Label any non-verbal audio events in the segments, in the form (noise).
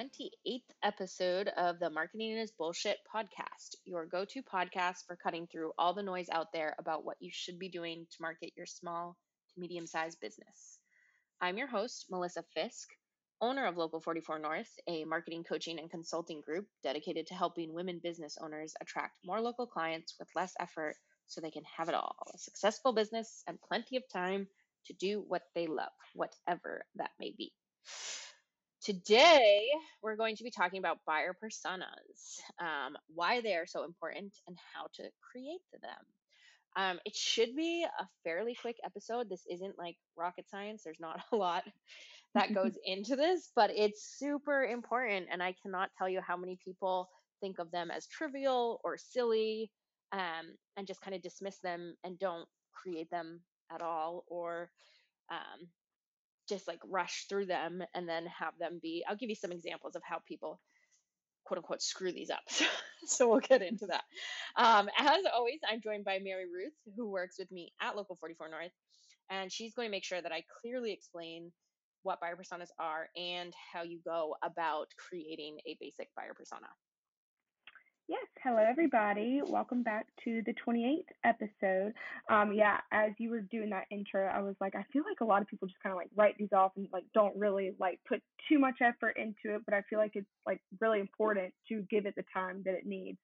28th episode of the Marketing is Bullshit podcast, your go to podcast for cutting through all the noise out there about what you should be doing to market your small to medium sized business. I'm your host, Melissa Fisk, owner of Local 44 North, a marketing coaching and consulting group dedicated to helping women business owners attract more local clients with less effort so they can have it all a successful business and plenty of time to do what they love, whatever that may be. Today, we're going to be talking about buyer personas, um, why they are so important, and how to create them. Um, it should be a fairly quick episode. This isn't like rocket science, there's not a lot that goes (laughs) into this, but it's super important. And I cannot tell you how many people think of them as trivial or silly um, and just kind of dismiss them and don't create them at all or um, just like rush through them and then have them be i'll give you some examples of how people quote unquote screw these up. (laughs) So we'll get into that. Um, as always i'm joined by mary ruth who works with me at local 44 north and she's going to make sure that i clearly explain what buyer personas are and how you go about creating a basic buyer persona Yes, hello everybody. Welcome back to the 28th episode. Um, yeah, as you were doing that intro, I was like, I feel like a lot of people just kind of like write these off and like don't really like put too much effort into it, but I feel like it's like really important to give it the time that it needs.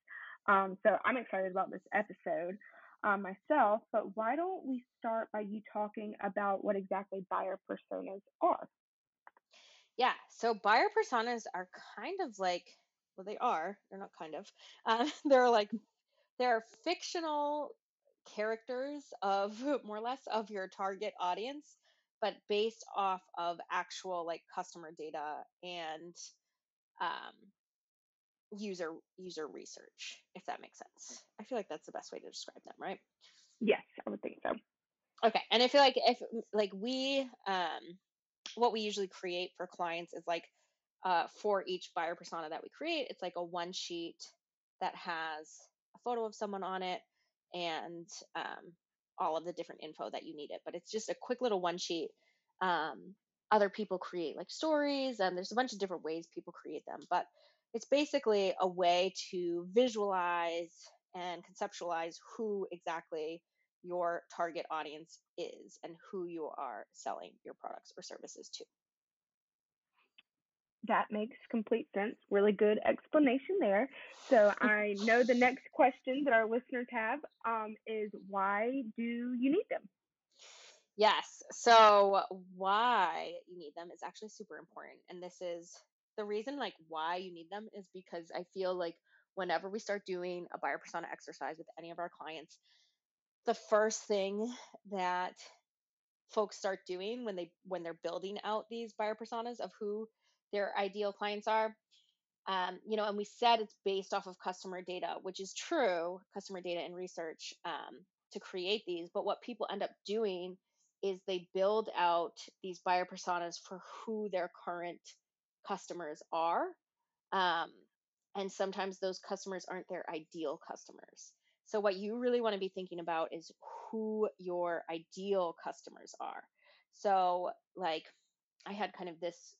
Um, so I'm excited about this episode um, myself, but why don't we start by you talking about what exactly buyer personas are? Yeah, so buyer personas are kind of like well, they are. They're not kind of. Um, (laughs) they're like they're fictional characters of (laughs) more or less of your target audience, but based off of actual like customer data and um, user user research. If that makes sense, I feel like that's the best way to describe them, right? Yes, I would think so. Okay, and I feel like if like we um, what we usually create for clients is like uh, for each buyer persona that we create. It's like a one sheet that has a photo of someone on it and um, all of the different info that you need it. But it's just a quick little one sheet. Um, other people create like stories, and there's a bunch of different ways people create them. But it's basically a way to visualize and conceptualize who exactly your target audience is and who you are selling your products or services to. That makes complete sense. Really good explanation there. So I know the next question that our listeners have um, is why do you need them? Yes. So why you need them is actually super important. And this is the reason like why you need them is because I feel like whenever we start doing a buyer persona exercise with any of our clients, the first thing that folks start doing when they when they're building out these buyer personas of who their ideal clients are. Um, you know, and we said it's based off of customer data, which is true, customer data and research um, to create these. But what people end up doing is they build out these buyer personas for who their current customers are. Um, and sometimes those customers aren't their ideal customers. So, what you really want to be thinking about is who your ideal customers are. So, like, I had kind of this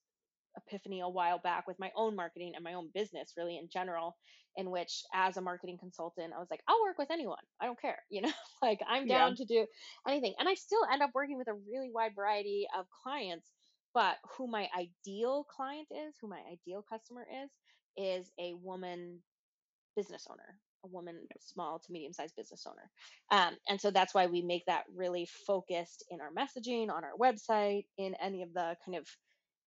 epiphany a while back with my own marketing and my own business really in general in which as a marketing consultant i was like i'll work with anyone. I don't care (laughs) you know? Like i'm down yeah. to do anything and i still end up working with a really wide variety of clients but who my ideal client is who my ideal customer is is a woman business owner a woman small to medium sized business owner. Um, and so that's why we make that really focused in our messaging on our website in any of the kind of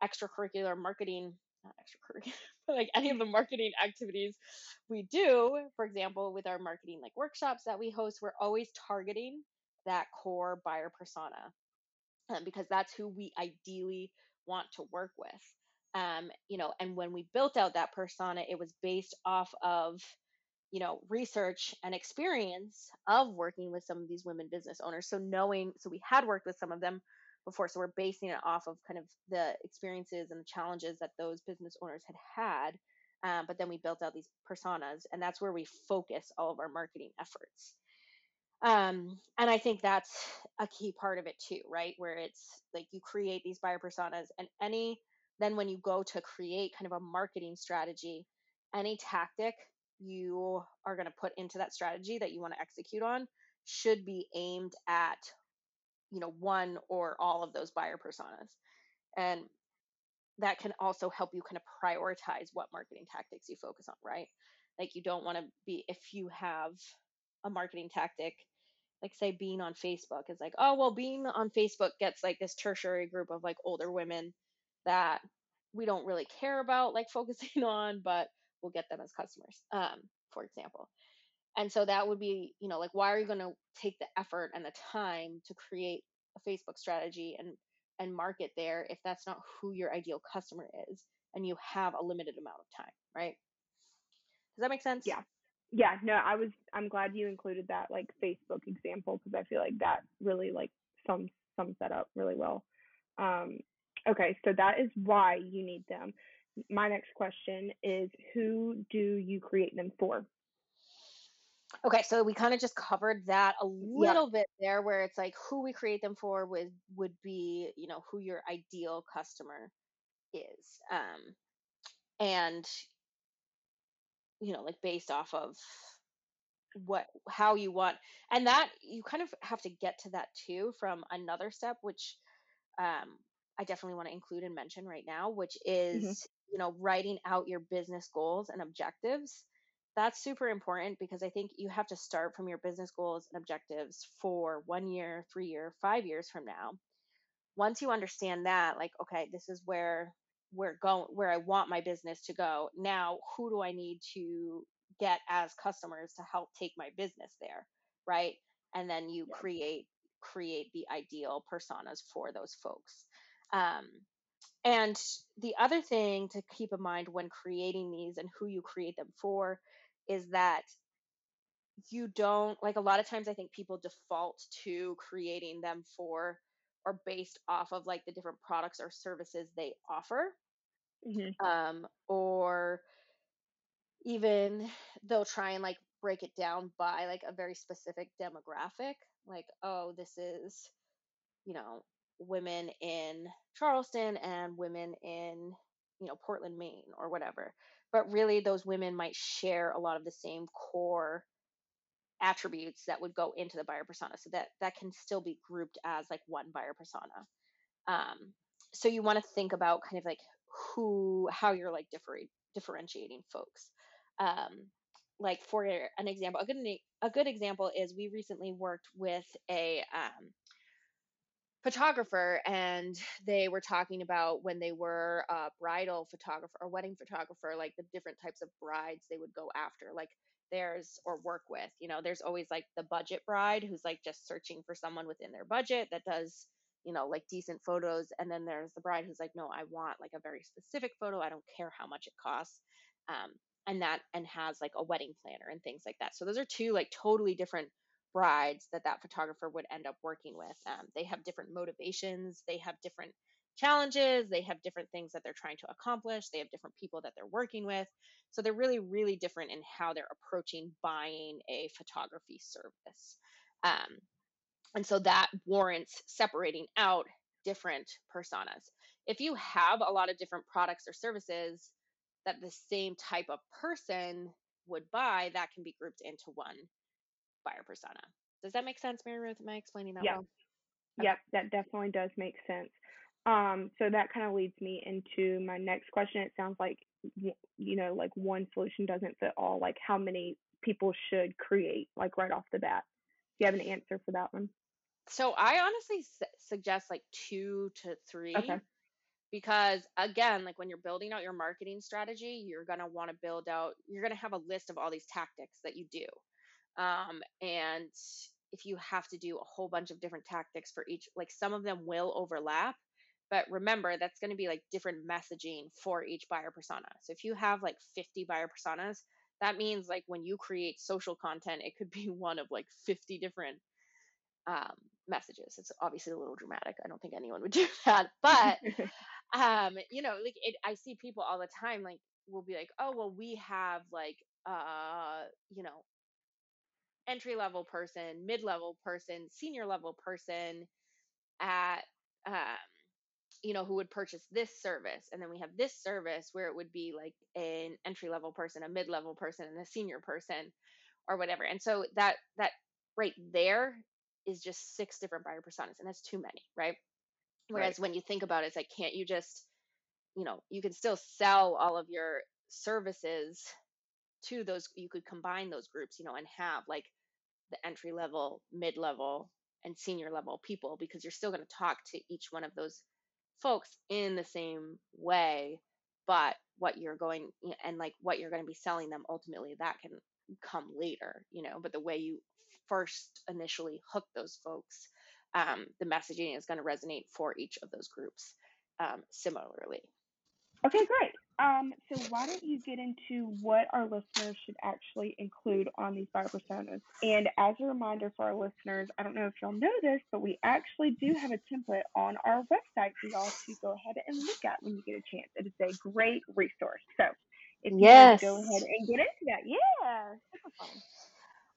extracurricular marketing not extracurricular (laughs) but like any of the marketing activities we do for example with our marketing like workshops that we host we're always targeting that core buyer persona um, because that's who we ideally want to work with. Um, you know and when we built out that persona it was based off of you know research and experience of working with some of these women business owners. So knowing so we had worked with some of them before. So we're basing it off of kind of the experiences and the challenges that those business owners had had. Um, but then we built out these personas, and that's where we focus all of our marketing efforts. Um, and I think that's a key part of it too, right? Where it's like you create these buyer personas, and any then when you go to create kind of a marketing strategy, any tactic you are going to put into that strategy that you want to execute on should be aimed at you know one or all of those buyer personas. And that can also help you kind of prioritize what marketing tactics you focus on right? Like you don't want to be if you have a marketing tactic like say being on facebook is like oh well being on facebook gets like this tertiary group of like older women that we don't really care about like (laughs) focusing on but we'll get them as customers um for example and so that would be you know like why are you going to take the effort and the time to create a facebook strategy and and market there if that's not who your ideal customer is and you have a limited amount of time right does that make sense Yeah. Yeah, no, I was I'm glad you included that like Facebook example because I feel like that really like sums sums that up really well. Um okay, so that is why you need them. My next question is who do you create them for? Okay, so we kind of just covered that a little bit there, where it's like who we create them for would would be, you know, who your ideal customer is, um, and you know, like based off of what how you want, and that you kind of have to get to that too from another step, which um, I definitely want to include and mention right now, which Mhm. is, you know, writing out your business goals and objectives. That's super important because I think you have to start from your business goals and objectives for one year, three year, five years from now. Once you understand that, like, okay, this is where we're going, where I want my business to go. Now, who do I need to get as customers to help take my business there, right? And then you Yeah. create create the ideal personas for those folks. Um, and the other thing to keep in mind when creating these and who you create them for is that you don't like a lot of times I think people default to creating them for or based off of like the different products or services they offer. Mhm. Um, or even they'll try and like break it down by like a very specific demographic. Like, oh, this is, you know, women in Charleston and women in, you know, Portland, Maine or whatever. But really, those women might share a lot of the same core attributes that would go into the buyer persona so that that can still be grouped as like one buyer persona. Um so you want to think about kind of like who how you're like differ, differentiating folks. Um like for an example a good a good example is we recently worked with a um photographer and they were talking about when they were a bridal photographer or wedding photographer like the different types of brides they would go after like there's or work with you know there's always like the budget bride who's like just searching for someone within their budget that does you know like decent photos and then there's the bride who's like no i want like a very specific photo i don't care how much it costs um, and that and has like a wedding planner and things like that. So those are two like totally different brides that that photographer would end up working with. Um, they have different motivations, they have different challenges, they have different things that they're trying to accomplish, they have different people that they're working with. So they're really, really different in how they're approaching buying a photography service. Um, and so that warrants separating out different personas. If you have a lot of different products or services that the same type of person would buy, that can be grouped into one buyer persona. Does that make sense, Mary Ruth? Am I explaining that Yeah. well? Okay. Yep, that definitely does make sense. Um, so that kind of leads me into my next question. It sounds like you know, like one solution doesn't fit all. Like how many people should create, like right off the bat? Do you have an answer for that one? So I honestly su- suggest like two to three. Okay. because again, like when you're building out your marketing strategy, you're going to want to build out, you're going to have a list of all these tactics that you do. Um, and if you have to do a whole bunch of different tactics for each, like some of them will overlap, but remember that's going to be like different messaging for each buyer persona. So if you have like 50 buyer personas, that means like when you create social content, it could be (laughs) one of like 50 different um, messages. It's obviously a little dramatic. I don't think anyone would (laughs) do that, but (laughs) um, you know, like it, I see people all the time, like will be like, oh well, we have like uh, you know, entry level person, mid level person, senior level person at um you know, who would purchase this service. And then we have this service where it would be like an entry level person, a mid level person, and a senior person or whatever. And so that, that right there is just six different buyer personas and that's too many, right? Whereas Right. when you think about it, it's like, can't you just, you know, you can still sell all of your services to those, you could combine those groups, you know, and have like the entry level, mid level, and senior level people because you're still going to talk to each one of those folks in the same way. But what you're going and like what you're going to be selling them ultimately, that can come later, you know. But the way you first initially hook those folks, um, the messaging is going to resonate for each of those groups um, similarly. Okay, great. Um, so why don't you get into what our listeners should actually include on these buyer personas? And as a reminder for our listeners, I don't know if y'all know this, but we actually do have a template on our website for y'all to go ahead and look at when you get a chance. It is a great resource. So if you yes. go ahead and get into that, yeah, super fun.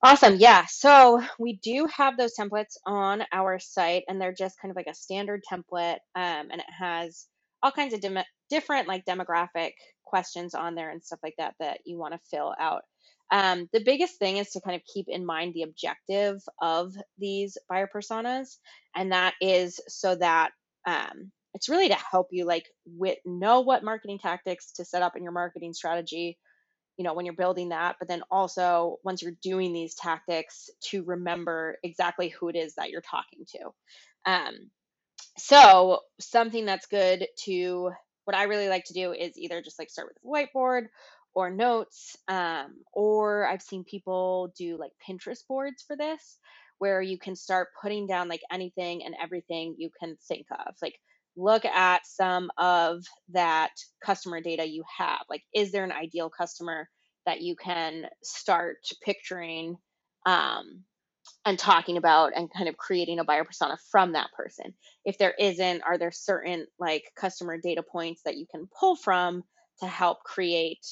Awesome. Yeah. So we do have those templates on our site, and they're just kind of like a standard template, um, and it has all kinds of dem- different like demographic questions on there and stuff like that that you want to fill out. Um, the biggest thing is to kind of keep in mind the objective of these buyer personas, and that is so that um, it's really to help you like with know what marketing tactics to set up in your marketing strategy you know when you're building that but then also once you're doing these tactics to remember exactly who it is that you're talking to um, so something that's good to what I really like to do is either just like start with a whiteboard or notes, um, or I've seen people do like Pinterest boards for this, where you can start putting down like anything and everything you can think of. Like look at some of that customer data you have. Like, is there an ideal customer that you can start picturing? Um, and talking about and kind of creating a buyer persona from that person. If there isn't, are there certain like customer data points that you can pull from to help create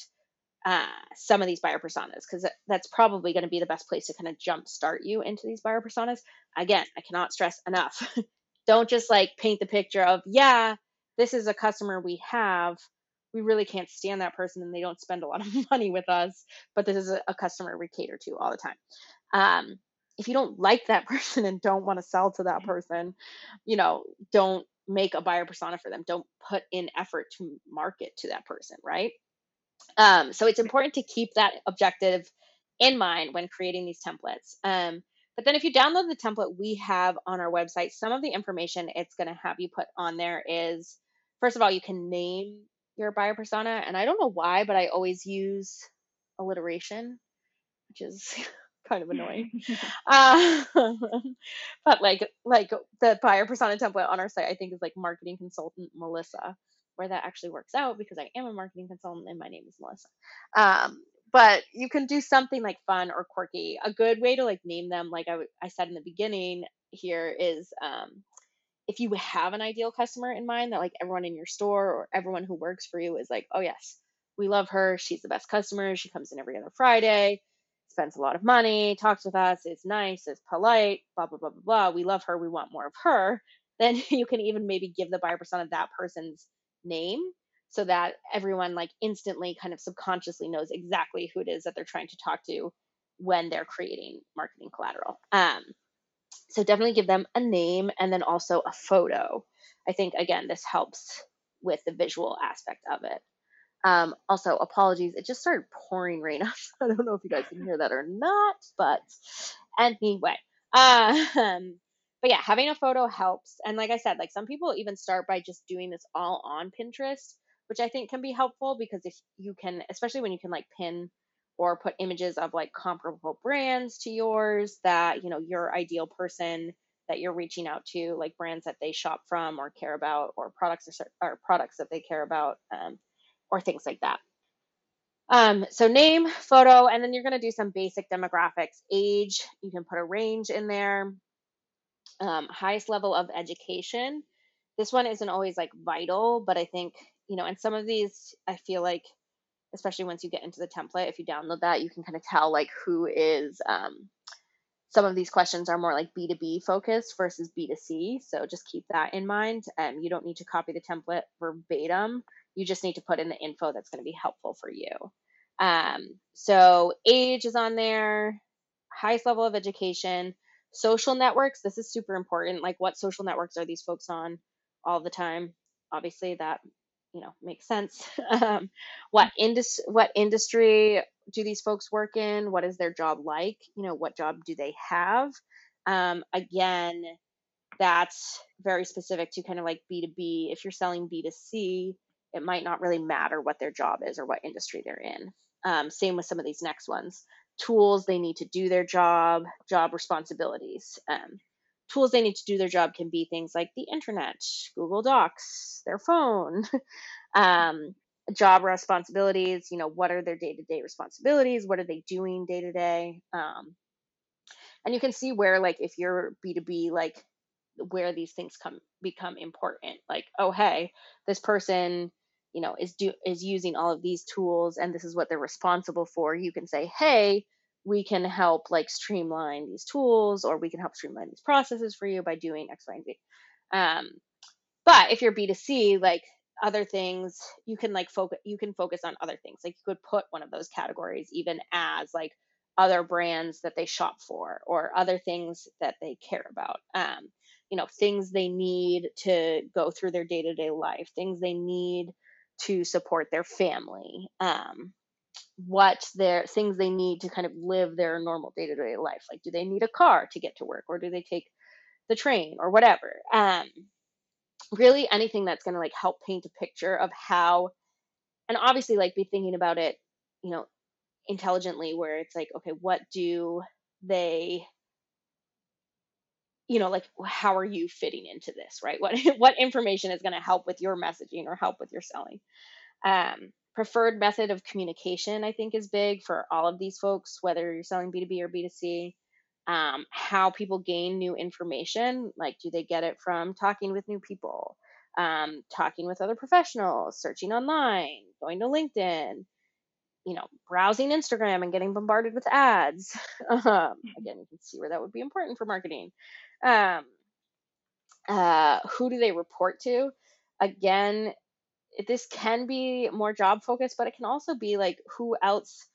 uh, some of these buyer personas? Because that's probably going to be the best place to kind of jumpstart you into these buyer personas. Again, I cannot stress enough. (laughs) Don't just like paint the picture of, yeah, this is a customer we have. We really can't stand that person and they don't spend a lot of (laughs) money with us, but this is a, a customer we cater to all the time. Um, if you don't like that (laughs) person and don't want to sell to that mm-hmm. person, you know, don't make a buyer persona for them. Don't put in effort to market to that person, right? Um, so it's important to keep that objective in mind when creating these templates. Um, but then if you download the template we have on our website, some of the information it's going to have you put on there is first of all, you can name your buyer persona. And I don't know why, but I always use alliteration, which is (laughs) kind of annoying. uh, (laughs) (laughs) but like like the buyer persona template on our site, I think is like marketing consultant Melissa, where that actually works out because I am a marketing consultant and my name is Melissa. Um, but you can do something like fun or quirky. A good way to like name them, like I, w- I said in the beginning here, is um, if you have an ideal customer in mind that like everyone in your store or everyone who works for you is like, oh yes, we love her. She's the best customer. She comes in every other Friday spends a lot of money, talks with us, is nice, is polite, blah, blah, blah, blah, blah. We love her. We want more of her. (laughs) Then you can even maybe give the buyer persona that person's name so that everyone like instantly kind of subconsciously knows exactly who it is that they're trying to talk to when they're creating marketing collateral. Um, so definitely give them a name and then also a photo. I think again, this helps with the visual aspect of it. Um, also, apologies. It just started pouring rain. (laughs) I don't know if you guys can hear that or not, but anyway. Um, but yeah, having a photo helps. And like I said, like some people even start by just doing this all on Pinterest, which I think can be helpful because if you can, especially when you can like pin or put images of like comparable brands to yours that, you know, your ideal person that you're reaching out to, like brands that they shop from or care about or products or, or products that they care about. Um, or things like that. Um, so name, photo, and then you're going to do some basic demographics. Age, you can put a range in there. Um, highest level of education. This one isn't always like vital, but I think, you know, and some of these, I feel like, especially once you get into the template, if you download that, you can kind of tell like who is um, some of these questions are more like B2B focused versus B2C. So just keep that in mind. Um, you don't need to copy the template verbatim. You just need to put in the info that's going to be helpful for you. Um, so age is on there, highest level of education, social networks. This is super important. Like what social networks are these folks on all the time? Obviously that you know makes sense. (laughs) um, what indus what industry do these folks work in? What is their job like? You know, what job do they have? Um, again, that's very specific to kind of like B2B. If you're selling B2C, it might not really matter what their job is or what industry they're in. Um, same with some of these next ones. Tools they need to do their job, job responsibilities. Um, tools they need to do their job can be things like the internet, Google Docs, their phone, (laughs) um, job responsibilities. You know, what are their day to day responsibilities? What are they doing day to day? And you can see where, like, if you're B2B, like, where these things come become important. Like, oh, hey, this person you know is do is using all of these tools and this is what they're responsible for you can say hey we can help like streamline these tools or we can help streamline these processes for you by doing x y and z. Um, but if you're b2c like other things you can like focus you can focus on other things. Like you could put one of those categories even as like other brands that they shop for or other things that they care about. Um, you know things they need to go through their day-to-day life things they need to support their family, um, what their things they need to kind of live their normal day to day life. Like, do they need a car to get to work, or do they take the train, or whatever? Um, really, anything that's going to like help paint a picture of how, and obviously, like be thinking about it, you know, intelligently, where it's like, okay, what do they you know like how are you fitting into this? Right? What (laughs) what information is going to help with your messaging or help with your selling? Um, preferred method of communication i think is big for all of these folks whether you're selling b2b or b2c um, how people gain new information like do they get it from talking with new people? Um, talking with other professionals searching online going to linkedin you know browsing instagram and getting bombarded with ads. (laughs) Um, again you can see where that would be important for marketing um, uh, who do they report to? Again, this can be more job focused, but it can also be like who else,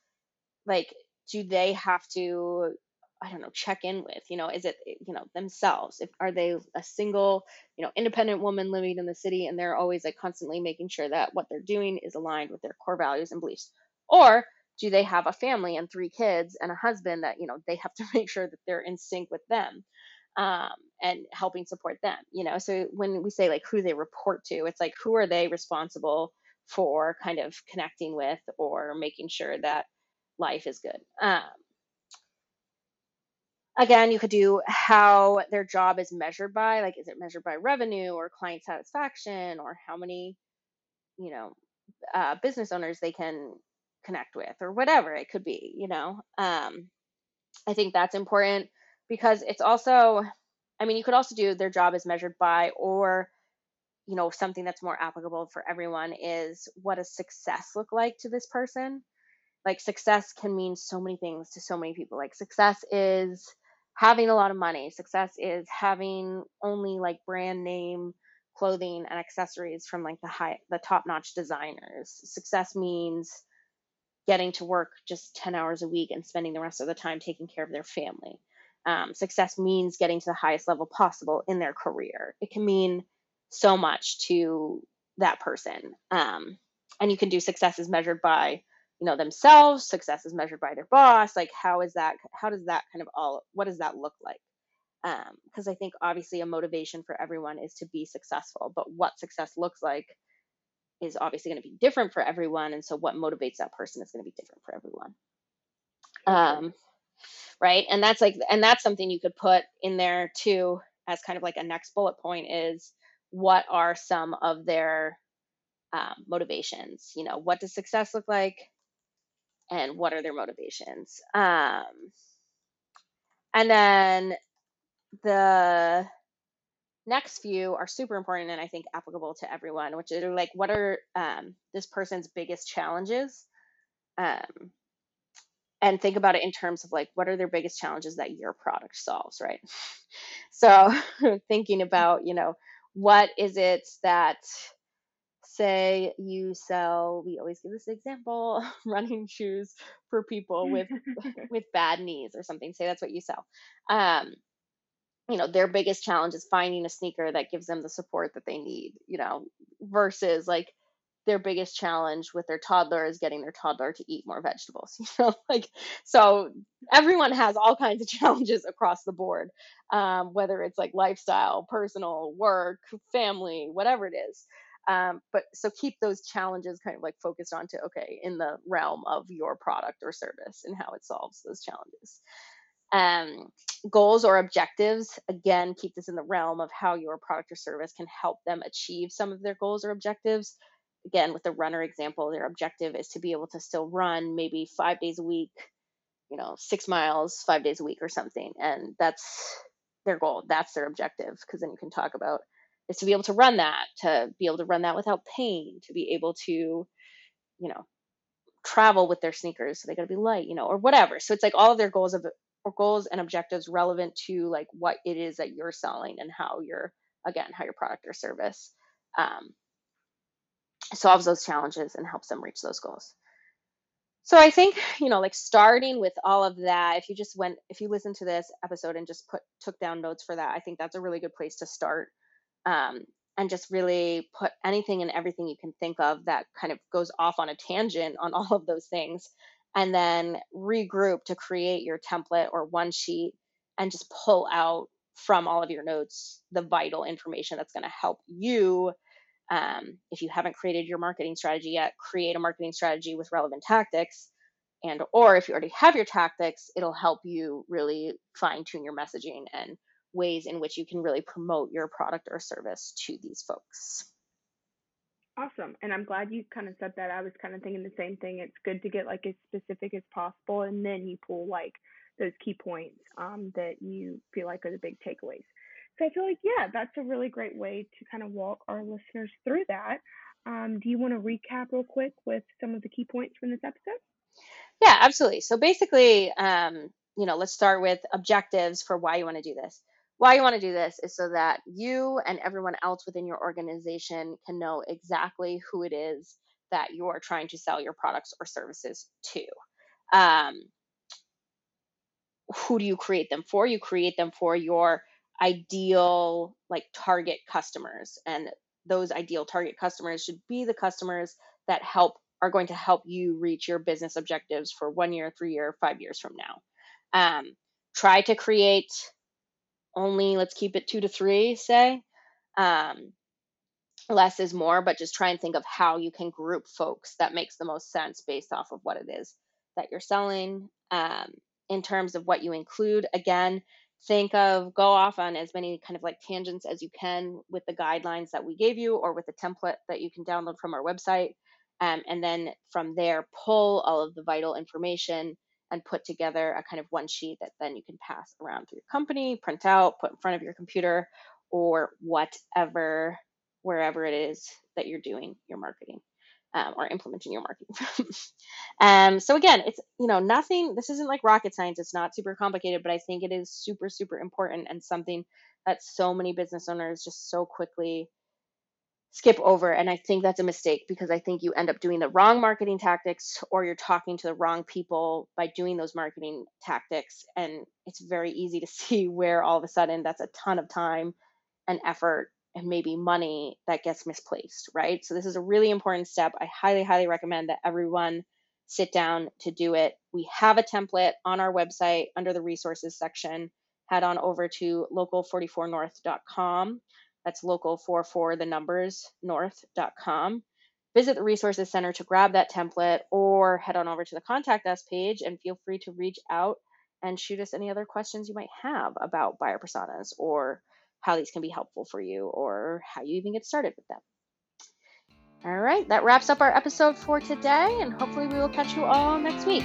like, do they have to, I don't know, check in with? You know, is it, you know, themselves? If are they a single, you know, independent woman living in the city and they're always like constantly making sure that what they're doing is aligned with their core values and beliefs? Or do they have a family and three kids and a husband that, you know, they have to (laughs) make sure that they're in sync with them? Um, and helping support them you know? So when we say like who they report to it's like who are they responsible for kind of connecting with or making sure that life is good? Um, again you could do how their job is measured by like is it measured by revenue or client satisfaction or how many you know uh, business owners they can connect with or whatever it could be you know? Um, i think that's important because it's also I mean, you could also do their job is measured by, or, you know, something that's more applicable for everyone is what does success look like to this person? Like, success can mean so many things to so many people. Like, success is having a lot of money, success is having only like brand name clothing and accessories from like the high, the top notch designers. Success means getting to work just 10 hours a week and spending the rest of the time taking care of their family um, success means getting to the highest level possible in their career. It can mean so much to that person. Um, and you can do success is measured by, you know, themselves, success is measured by their boss. Like, how is that, how does that kind of all, what does that look like? Because um, I think obviously a motivation for everyone is to be successful, but what success looks like is obviously going to be different for everyone. And so what motivates that person is going to be different for everyone. Um, right? And that's like and that's something you could put in there too as kind of like a next bullet point is what are some of their um, motivations? You know what does success look like? And what are their motivations? Um, and then the next few are super important and i think applicable to everyone which are like what are um, this person's biggest challenges? Um, and think about it in terms of like what are their biggest challenges that your product solves, right? (laughs) So (laughs) thinking about, you know, what is it that say you sell we always give this example (laughs) running shoes for people with with bad knees or something say that's what you sell um you know their biggest challenge is finding a sneaker that gives them the support that they need you know versus like their biggest challenge with their toddler is getting their toddler to eat more vegetables (laughs) you know like so everyone has all kinds of (laughs) challenges across the board um, whether it's like lifestyle personal work family whatever it is um, but so keep those challenges kind of like focused onto okay in the realm of your product or service and how it solves those challenges. Um, goals or objectives again keep this in the realm of how your product or service can help them achieve some of their goals or objectives again with the runner example their objective is to be able to still run maybe five days a week you know six miles five days a week or something and that's their goal that's their objective because then you can talk about is to be able to run that to be able to run that without pain to be able to you know travel with their sneakers so they got to be light you know or whatever. So it's like all of their goals of or goals and objectives relevant to like what it is that you're selling and how you're again how your product or service um, solves those challenges and helps them reach those goals. So i think you know like starting with all of that if you just went if you listen to this episode and just put took down notes for that i think that's a really good place to start um, and just really put anything and everything you can think of that kind of goes off on a tangent on (laughs) all of those things and then regroup to create your template or one sheet and just pull out from all of your notes the vital information that's going to help you um, if you haven't created your marketing strategy yet create a marketing strategy with relevant tactics and or if you already have your tactics it'll help you really fine tune your messaging and ways in which you can really promote your product or service to these folks Awesome. And I'm glad you kind of said that. I was kind of thinking the same thing. It's good to get like as specific as possible and then you pull like those key points um, that you feel like are the big takeaways. So I feel like, yeah, that's a really great way to kind of walk our listeners through that. Um, do you want to recap real quick with some of the key points from this episode? Yeah, absolutely. So basically, um, you know, let's start with objectives for why you want to do this why you want to do this is so that you and everyone else within your organization can know exactly who it is that you're trying to sell your products or services to. Um, who do you create them for? You create them for your ideal like target customers and those ideal target customers should be the customers that help are going to help you reach your business objectives for one year, three year, five years from now. Um, try to create only let's keep it two to three, say. Um, less is more, but just try and think of how you can group folks that makes the most sense based off of what it is that you're selling. Um, in terms of what you include, again, think of go off on as many kind of like tangents as you can with the guidelines that we gave you or with the template that you can download from our website. Um, and then from there, pull all of the vital information and put together a kind of one sheet that then you can pass around through your company, print out, put in front of your computer, or whatever, wherever it is that you're doing your marketing. Um, or implementing your marketing. (laughs) um, so again, it's you know nothing. This isn't like rocket science. It's not super complicated, but I think it is super super important and something that so many business owners just so quickly skip over and i think that's a mistake because i think you end up doing the wrong marketing tactics or you're talking to the wrong people by doing those marketing tactics and it's very easy to (laughs) see where all of a sudden that's a ton of time and effort and maybe money that gets misplaced right? So this is a really important step. I highly highly recommend that everyone sit down to do it. We have a template on our website under the resources section. Head on over to local44north.com that's local for for the numbers north.com. Visit the Resources Center to grab that template or head on over to the Contact Us page and feel free to reach out and shoot us any other questions you might have about buyer personas or how these can be helpful for you or how you even get started with them. All right, that wraps up our episode for today, and hopefully, we will catch you all next week.